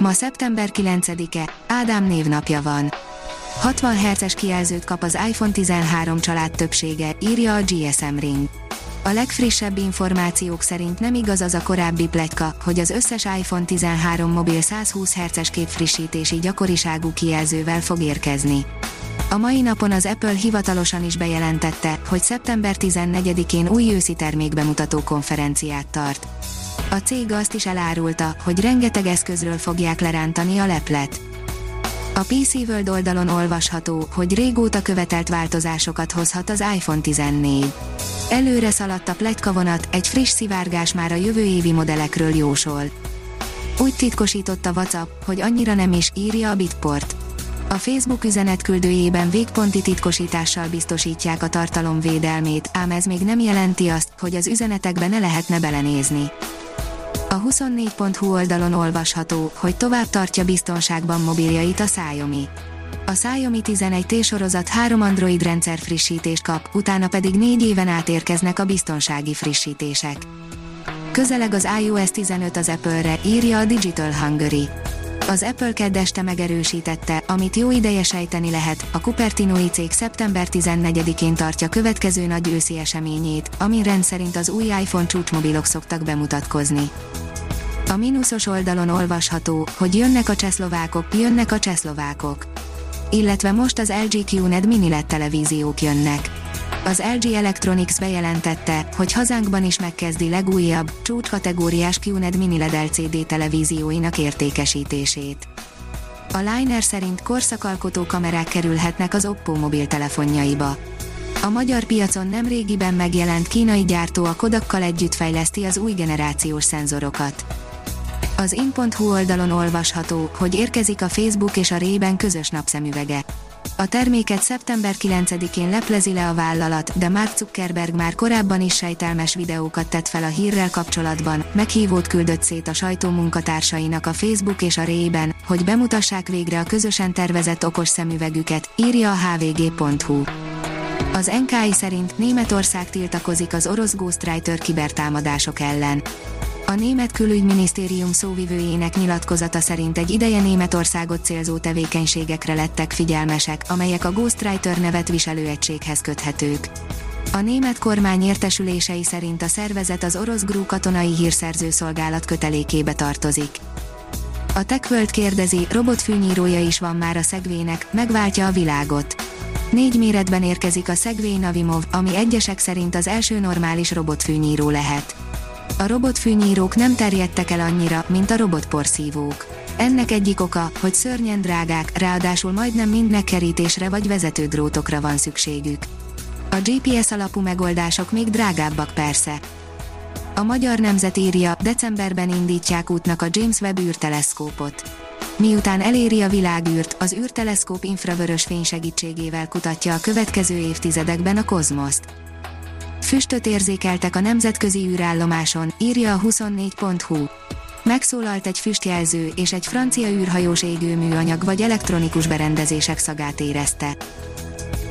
Ma szeptember 9-e, Ádám névnapja van. 60 Hz-es kijelzőt kap az iPhone 13 család többsége, írja a GSM Ring. A legfrissebb információk szerint nem igaz az a korábbi pletyka, hogy az összes iPhone 13 mobil 120 Hz-es képfrissítési gyakoriságú kijelzővel fog érkezni. A mai napon az Apple hivatalosan is bejelentette, hogy szeptember 14-én új őszi termékbemutató konferenciát tart. A cég azt is elárulta, hogy rengeteg eszközről fogják lerántani a leplet. A PC World oldalon olvasható, hogy régóta követelt változásokat hozhat az iPhone 14. Előre szaladt a pletykavonat, egy friss szivárgás már a jövő évi modellekről jósol. Úgy titkosított a WhatsApp, hogy annyira nem is, írja a Bitport. A Facebook üzenetküldőjében végponti titkosítással biztosítják a tartalom védelmét, ám ez még nem jelenti azt, hogy az üzenetekbe ne lehetne belenézni. A 24.hu oldalon olvasható, hogy tovább tartja biztonságban mobiljait a Xiaomi. A Xiaomi 11T sorozat három Android rendszer frissítést kap, utána pedig négy éven át érkeznek a biztonsági frissítések. Közeleg az iOS 15 az Apple-re, írja a Digital Hungary. Az Apple keddeste megerősítette, amit jó ideje sejteni lehet, a Cupertinoi cég szeptember 14-én tartja következő nagy őszi eseményét, amin rendszerint az új iPhone csúcsmobilok szoktak bemutatkozni. A mínuszos oldalon olvasható, hogy jönnek a csehszlovákok, jönnek a csehszlovákok. Illetve most az LG QNED mini LED televíziók jönnek. Az LG Electronics bejelentette, hogy hazánkban is megkezdi legújabb, csúcskategóriás QNED mini LED LCD televízióinak értékesítését. A Liner szerint korszakalkotó kamerák kerülhetnek az Oppo mobiltelefonjaiba. A magyar piacon nem régiben megjelent kínai gyártó a Kodakkal együtt fejleszti az új generációs szenzorokat. Az in.hu oldalon olvasható, hogy érkezik a Facebook és a Rében közös napszemüvege. A terméket szeptember 9-én leplezi le a vállalat, de Mark Zuckerberg már korábban is sejtelmes videókat tett fel a hírrel kapcsolatban, meghívót küldött szét a sajtó munkatársainak a Facebook és a Rében, hogy bemutassák végre a közösen tervezett okos szemüvegüket, írja a hvg.hu. Az NKI szerint Németország tiltakozik az orosz Ghostwriter kibertámadások ellen. A német külügyminisztérium szóvivőjének nyilatkozata szerint egy ideje Németországot célzó tevékenységekre lettek figyelmesek, amelyek a Ghostwriter nevet viselő egységhez köthetők. A német kormány értesülései szerint a szervezet az orosz GRU katonai hírszerző szolgálat kötelékébe tartozik. A TechWorld kérdezi, robotfűnyírója is van már a szegvének, megváltja a világot. Négy méretben érkezik a Segway Navimov, ami egyesek szerint az első normális robotfűnyíró lehet a robotfűnyírók nem terjedtek el annyira, mint a robotporszívók. Ennek egyik oka, hogy szörnyen drágák, ráadásul majdnem mindnek kerítésre vagy vezetődrótokra van szükségük. A GPS alapú megoldások még drágábbak persze. A Magyar Nemzet írja, decemberben indítják útnak a James Webb űrteleszkópot. Miután eléri a világűrt, az űrteleszkóp infravörös fény segítségével kutatja a következő évtizedekben a kozmoszt. Füstöt érzékeltek a nemzetközi űrállomáson, írja a 24.hu. Megszólalt egy füstjelző, és egy francia űrhajós égőműanyag vagy elektronikus berendezések szagát érezte.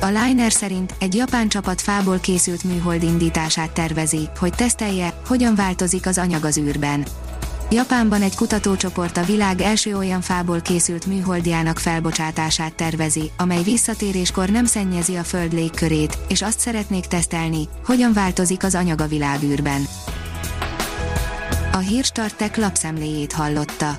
A Liner szerint egy japán csapat fából készült műhold indítását tervezi, hogy tesztelje, hogyan változik az anyag az űrben. Japánban egy kutatócsoport a világ első olyan fából készült műholdjának felbocsátását tervezi, amely visszatéréskor nem szennyezi a Föld légkörét, és azt szeretnék tesztelni, hogyan változik az anyag a világűrben. A Hírstartek lapszemléjét hallotta.